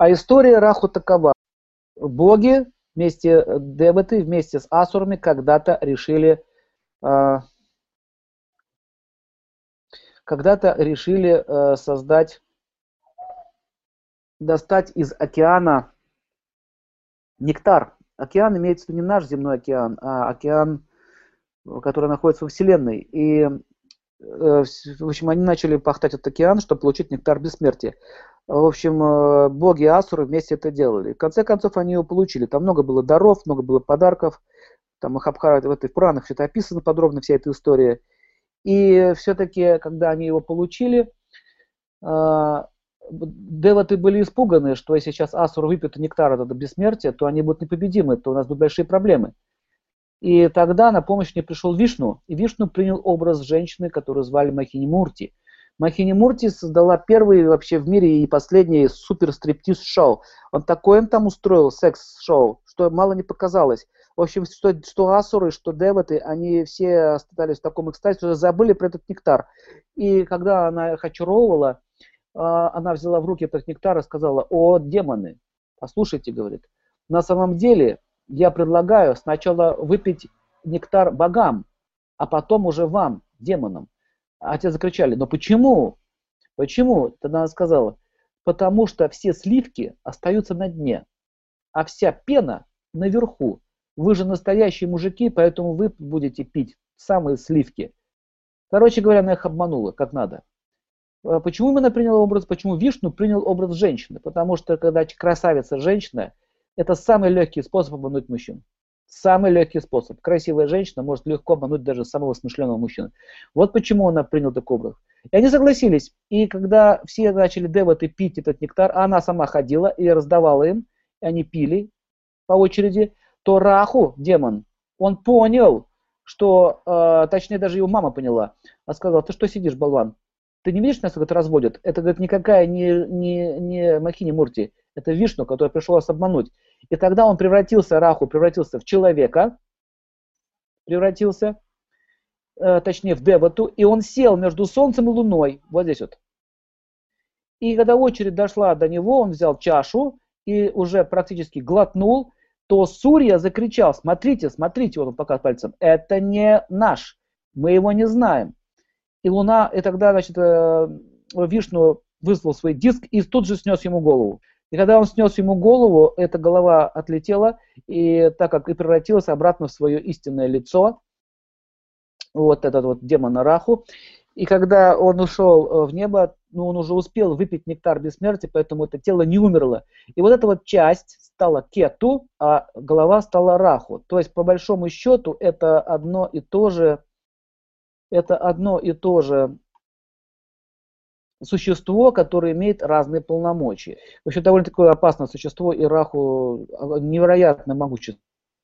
А история Раху такова. Боги вместе, деваты вместе с асурами когда-то решили а, когда-то решили э, создать, достать из океана нектар. Океан имеется в виду не наш земной океан, а океан, который находится во Вселенной. И, э, в общем, они начали пахтать этот океан, чтобы получить нектар бессмертия. В общем, э, боги Асуры вместе это делали. В конце концов, они его получили. Там много было даров, много было подарков. Там Махабхара, в этой Пуранах все это описано подробно, вся эта история. И все-таки, когда они его получили, а, деваты были испуганы, что если сейчас Асур выпьет нектар до бессмертия, то они будут непобедимы, то у нас будут большие проблемы. И тогда на помощь мне пришел Вишну, и Вишну принял образ женщины, которую звали Махини Мурти. Махини Мурти создала первый вообще в мире и последний супер стриптиз шоу. Он такой им там устроил секс-шоу, что мало не показалось. В общем, что, что асуры, что деваты, они все остались в таком экстазе, что забыли про этот нектар. И когда она их очаровывала, а, она взяла в руки этот нектар и сказала, о, демоны, послушайте, говорит, на самом деле я предлагаю сначала выпить нектар богам, а потом уже вам, демонам. А те закричали, но почему? Почему? Тогда она сказала, потому что все сливки остаются на дне, а вся пена наверху. Вы же настоящие мужики, поэтому вы будете пить самые сливки. Короче говоря, она их обманула, как надо. А почему именно принял образ, почему Вишну принял образ женщины? Потому что когда красавица женщина, это самый легкий способ обмануть мужчин. Самый легкий способ. Красивая женщина может легко обмануть даже самого смышленого мужчину. Вот почему она принял такой образ. И они согласились. И когда все начали деваты пить этот нектар, а она сама ходила и раздавала им, и они пили по очереди, то Раху, демон, он понял, что, э, точнее даже его мама поняла, а сказала, ты что сидишь, болван? Ты не видишь, насколько это разводят? Это, говорит, никакая не, не, не Махини Мурти, это Вишну, который пришел вас обмануть. И тогда он превратился, Раху превратился в человека, превратился, э, точнее в Девату, и он сел между Солнцем и Луной, вот здесь вот. И когда очередь дошла до него, он взял чашу и уже практически глотнул, то Сурья закричал, смотрите, смотрите, вот он показывает пальцем, это не наш, мы его не знаем. И Луна, и тогда, значит, э, Вишну вызвал свой диск и тут же снес ему голову. И когда он снес ему голову, эта голова отлетела, и так как и превратилась обратно в свое истинное лицо, вот этот вот демон Раху. И когда он ушел э, в небо, ну, он уже успел выпить нектар бессмертия, поэтому это тело не умерло. И вот эта вот часть стала кету, а голова стала раху. То есть, по большому счету, это одно и то же, это одно и то же существо, которое имеет разные полномочия. Вообще довольно такое опасное существо, и раху невероятно могучее